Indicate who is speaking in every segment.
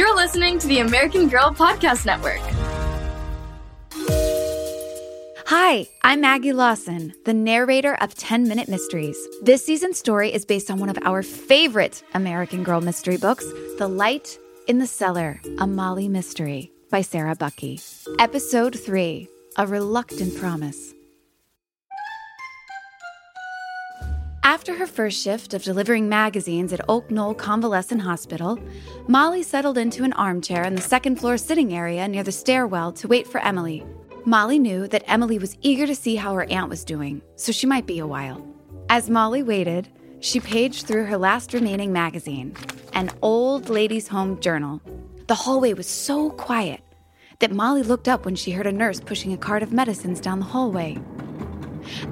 Speaker 1: You're listening to the American Girl Podcast Network.
Speaker 2: Hi, I'm Maggie Lawson, the narrator of 10 Minute Mysteries. This season's story is based on one of our favorite American Girl mystery books, The Light in the Cellar, a Molly Mystery by Sarah Buckey. Episode 3 A Reluctant Promise. After her first shift of delivering magazines at Oak Knoll Convalescent Hospital, Molly settled into an armchair in the second floor sitting area near the stairwell to wait for Emily. Molly knew that Emily was eager to see how her aunt was doing, so she might be a while. As Molly waited, she paged through her last remaining magazine, an old ladies' home journal. The hallway was so quiet that Molly looked up when she heard a nurse pushing a cart of medicines down the hallway.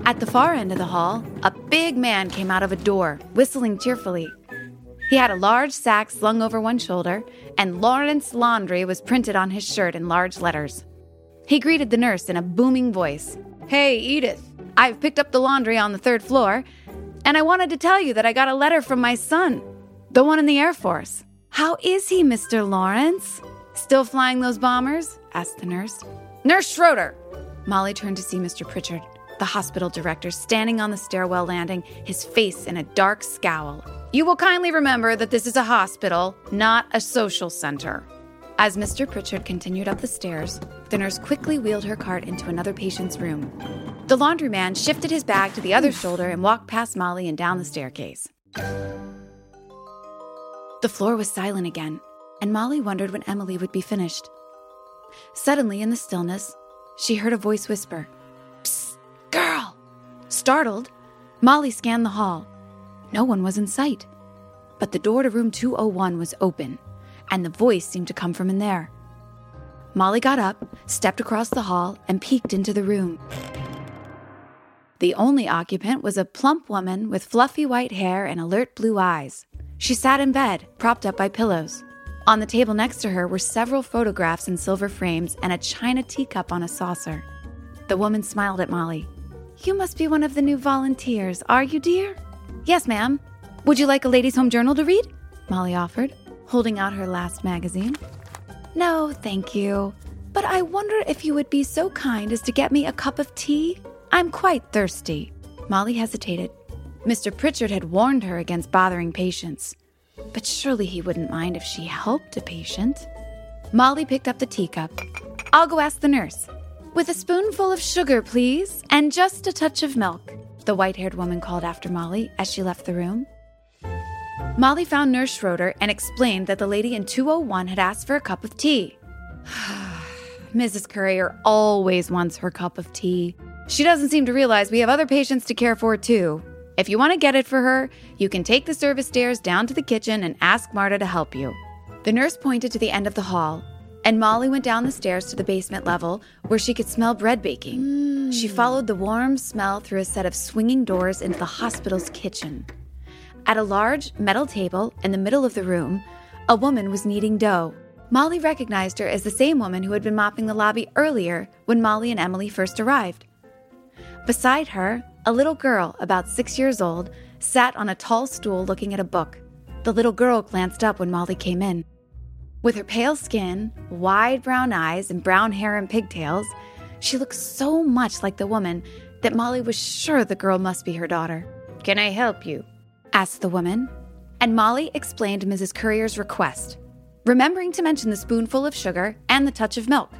Speaker 2: At the far end of the hall, a big man came out of a door, whistling cheerfully. He had a large sack slung over one shoulder, and Lawrence Laundry was printed on his shirt in large letters. He greeted the nurse in a booming voice Hey, Edith, I've picked up the laundry on the third floor, and I wanted to tell you that I got a letter from my son, the one in the Air Force. How is he, Mr. Lawrence? Still flying those bombers? asked the nurse. Nurse Schroeder! Molly turned to see Mr. Pritchard the hospital director, standing on the stairwell landing, his face in a dark scowl. You will kindly remember that this is a hospital, not a social center. As Mr. Pritchard continued up the stairs, the nurse quickly wheeled her cart into another patient's room. The laundryman shifted his bag to the other shoulder and walked past Molly and down the staircase. The floor was silent again, and Molly wondered when Emily would be finished. Suddenly, in the stillness, she heard a voice whisper! Startled, Molly scanned the hall. No one was in sight. But the door to room 201 was open, and the voice seemed to come from in there. Molly got up, stepped across the hall, and peeked into the room. The only occupant was a plump woman with fluffy white hair and alert blue eyes. She sat in bed, propped up by pillows. On the table next to her were several photographs in silver frames and a china teacup on a saucer. The woman smiled at Molly. You must be one of the new volunteers, are you, dear? Yes, ma'am. Would you like a ladies' home journal to read? Molly offered, holding out her last magazine. No, thank you. But I wonder if you would be so kind as to get me a cup of tea? I'm quite thirsty. Molly hesitated. Mr. Pritchard had warned her against bothering patients. But surely he wouldn't mind if she helped a patient. Molly picked up the teacup. I'll go ask the nurse. With a spoonful of sugar, please, and just a touch of milk, the white haired woman called after Molly as she left the room. Molly found Nurse Schroeder and explained that the lady in 201 had asked for a cup of tea. Mrs. Currier always wants her cup of tea. She doesn't seem to realize we have other patients to care for, too. If you want to get it for her, you can take the service stairs down to the kitchen and ask Marta to help you. The nurse pointed to the end of the hall, and Molly went down the stairs to the basement level where she could smell bread baking. Mm. She followed the warm smell through a set of swinging doors into the hospital's kitchen. At a large metal table in the middle of the room, a woman was kneading dough. Molly recognized her as the same woman who had been mopping the lobby earlier when Molly and Emily first arrived. Beside her, a little girl, about six years old, sat on a tall stool looking at a book. The little girl glanced up when Molly came in. With her pale skin, wide brown eyes, and brown hair and pigtails, she looked so much like the woman that Molly was sure the girl must be her daughter. Can I help you? asked the woman. And Molly explained Mrs. Currier's request, remembering to mention the spoonful of sugar and the touch of milk.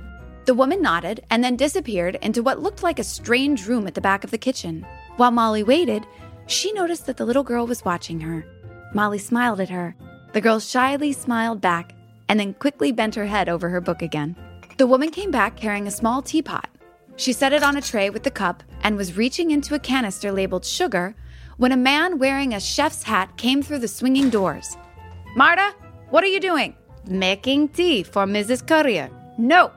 Speaker 2: The woman nodded and then disappeared into what looked like a strange room at the back of the kitchen. While Molly waited, she noticed that the little girl was watching her. Molly smiled at her. The girl shyly smiled back and then quickly bent her head over her book again. The woman came back carrying a small teapot. She set it on a tray with the cup and was reaching into a canister labeled sugar when a man wearing a chef's hat came through the swinging doors. Marta, what are you doing? Making tea for Mrs. Currier. No,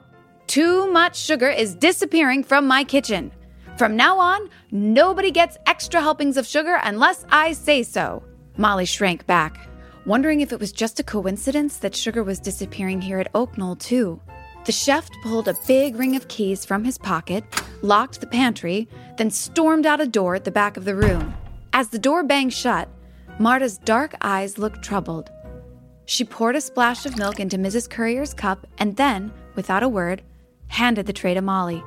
Speaker 2: too much sugar is disappearing from my kitchen. From now on, nobody gets extra helpings of sugar unless I say so. Molly shrank back wondering if it was just a coincidence that sugar was disappearing here at Oak Knoll, too. The chef pulled a big ring of keys from his pocket, locked the pantry, then stormed out a door at the back of the room. As the door banged shut, Marta's dark eyes looked troubled. She poured a splash of milk into Mrs. Currier's cup and then, without a word, handed the tray to Molly.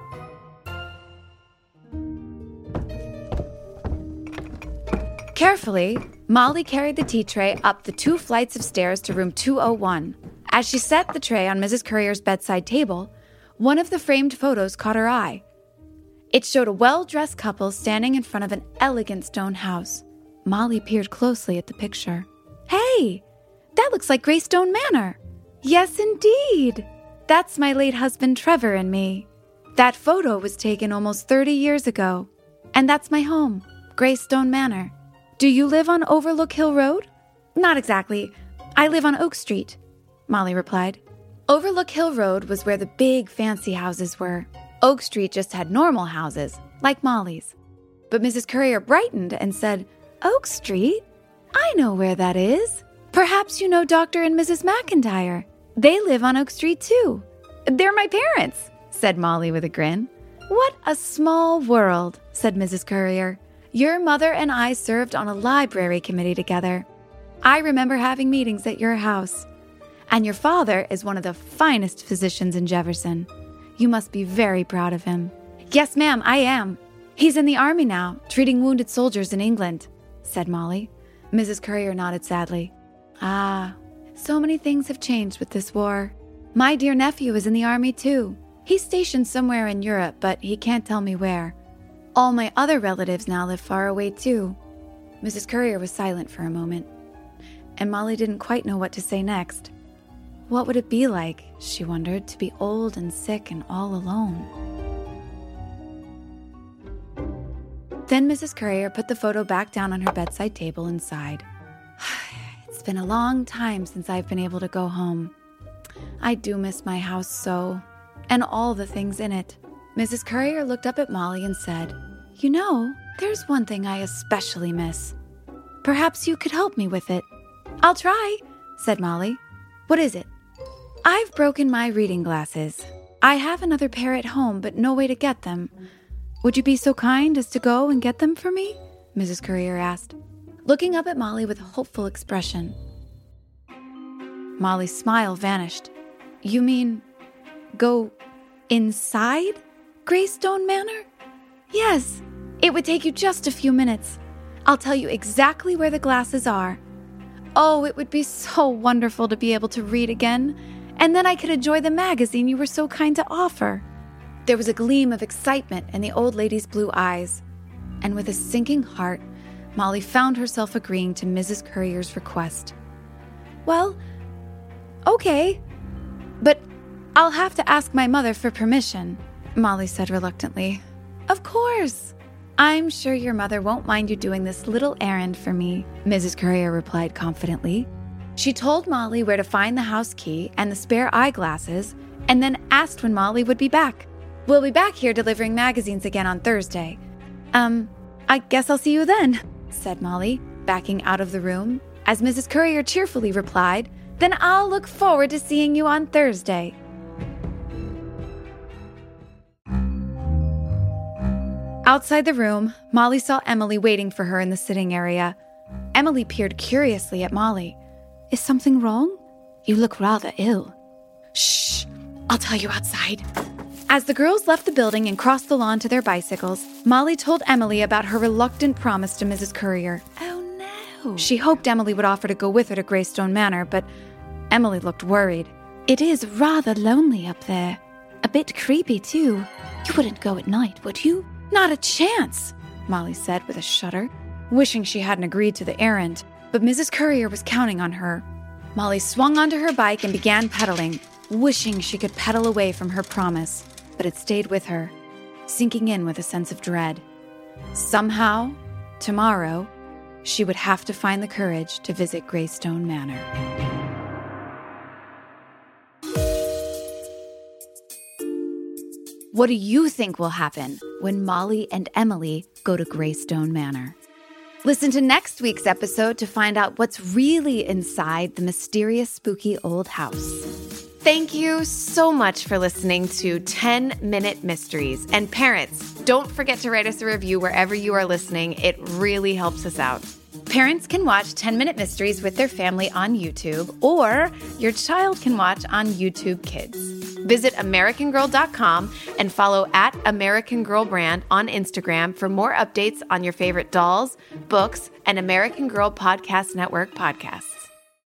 Speaker 2: Carefully, Molly carried the tea tray up the two flights of stairs to room 201. As she set the tray on Mrs. Currier's bedside table, one of the framed photos caught her eye. It showed a well dressed couple standing in front of an elegant stone house. Molly peered closely at the picture. Hey, that looks like Greystone Manor. Yes, indeed. That's my late husband Trevor and me. That photo was taken almost 30 years ago. And that's my home, Greystone Manor. Do you live on Overlook Hill Road? Not exactly. I live on Oak Street, Molly replied. Overlook Hill Road was where the big fancy houses were. Oak Street just had normal houses, like Molly's. But Mrs. Currier brightened and said, Oak Street? I know where that is. Perhaps you know Dr. and Mrs. McIntyre. They live on Oak Street too. They're my parents, said Molly with a grin. What a small world, said Mrs. Currier. Your mother and I served on a library committee together. I remember having meetings at your house. And your father is one of the finest physicians in Jefferson. You must be very proud of him. Yes, ma'am, I am. He's in the army now, treating wounded soldiers in England, said Molly. Mrs. Currier nodded sadly. Ah, so many things have changed with this war. My dear nephew is in the army too. He's stationed somewhere in Europe, but he can't tell me where. All my other relatives now live far away too. Mrs. Currier was silent for a moment, and Molly didn't quite know what to say next. What would it be like, she wondered, to be old and sick and all alone? Then Mrs. Currier put the photo back down on her bedside table and sighed. It's been a long time since I've been able to go home. I do miss my house so, and all the things in it. Mrs. Currier looked up at Molly and said, You know, there's one thing I especially miss. Perhaps you could help me with it. I'll try, said Molly. What is it? I've broken my reading glasses. I have another pair at home, but no way to get them. Would you be so kind as to go and get them for me? Mrs. Currier asked, looking up at Molly with a hopeful expression. Molly's smile vanished. You mean go inside Greystone Manor? Yes, it would take you just a few minutes. I'll tell you exactly where the glasses are. Oh, it would be so wonderful to be able to read again, and then I could enjoy the magazine you were so kind to offer. There was a gleam of excitement in the old lady's blue eyes, and with a sinking heart, Molly found herself agreeing to Mrs. Currier's request. Well, okay, but I'll have to ask my mother for permission, Molly said reluctantly. Of course. I'm sure your mother won't mind you doing this little errand for me, Mrs. Currier replied confidently. She told Molly where to find the house key and the spare eyeglasses, and then asked when Molly would be back. We'll be back here delivering magazines again on Thursday. Um, I guess I'll see you then, said Molly, backing out of the room, as Mrs. Currier cheerfully replied, Then I'll look forward to seeing you on Thursday. Outside the room, Molly saw Emily waiting for her in the sitting area. Emily peered curiously at Molly. Is something wrong? You look rather ill. Shh, I'll tell you outside. As the girls left the building and crossed the lawn to their bicycles, Molly told Emily about her reluctant promise to Mrs. Currier.
Speaker 3: Oh no.
Speaker 2: She hoped Emily would offer to go with her to Greystone Manor, but Emily looked worried.
Speaker 3: It is rather lonely up there. A bit creepy, too. You wouldn't go at night, would you?
Speaker 2: Not a chance, Molly said with a shudder, wishing she hadn't agreed to the errand. But Mrs. Currier was counting on her. Molly swung onto her bike and began pedaling, wishing she could pedal away from her promise, but it stayed with her, sinking in with a sense of dread. Somehow, tomorrow, she would have to find the courage to visit Greystone Manor. What do you think will happen when Molly and Emily go to Greystone Manor? Listen to next week's episode to find out what's really inside the mysterious, spooky old house.
Speaker 4: Thank you so much for listening to 10 Minute Mysteries. And parents, don't forget to write us a review wherever you are listening, it really helps us out.
Speaker 5: Parents can watch 10 Minute Mysteries with their family on YouTube, or your child can watch on YouTube Kids.
Speaker 2: Visit AmericanGirl.com and follow at American Girl Brand on Instagram for more updates on your favorite dolls, books, and American Girl Podcast Network podcasts.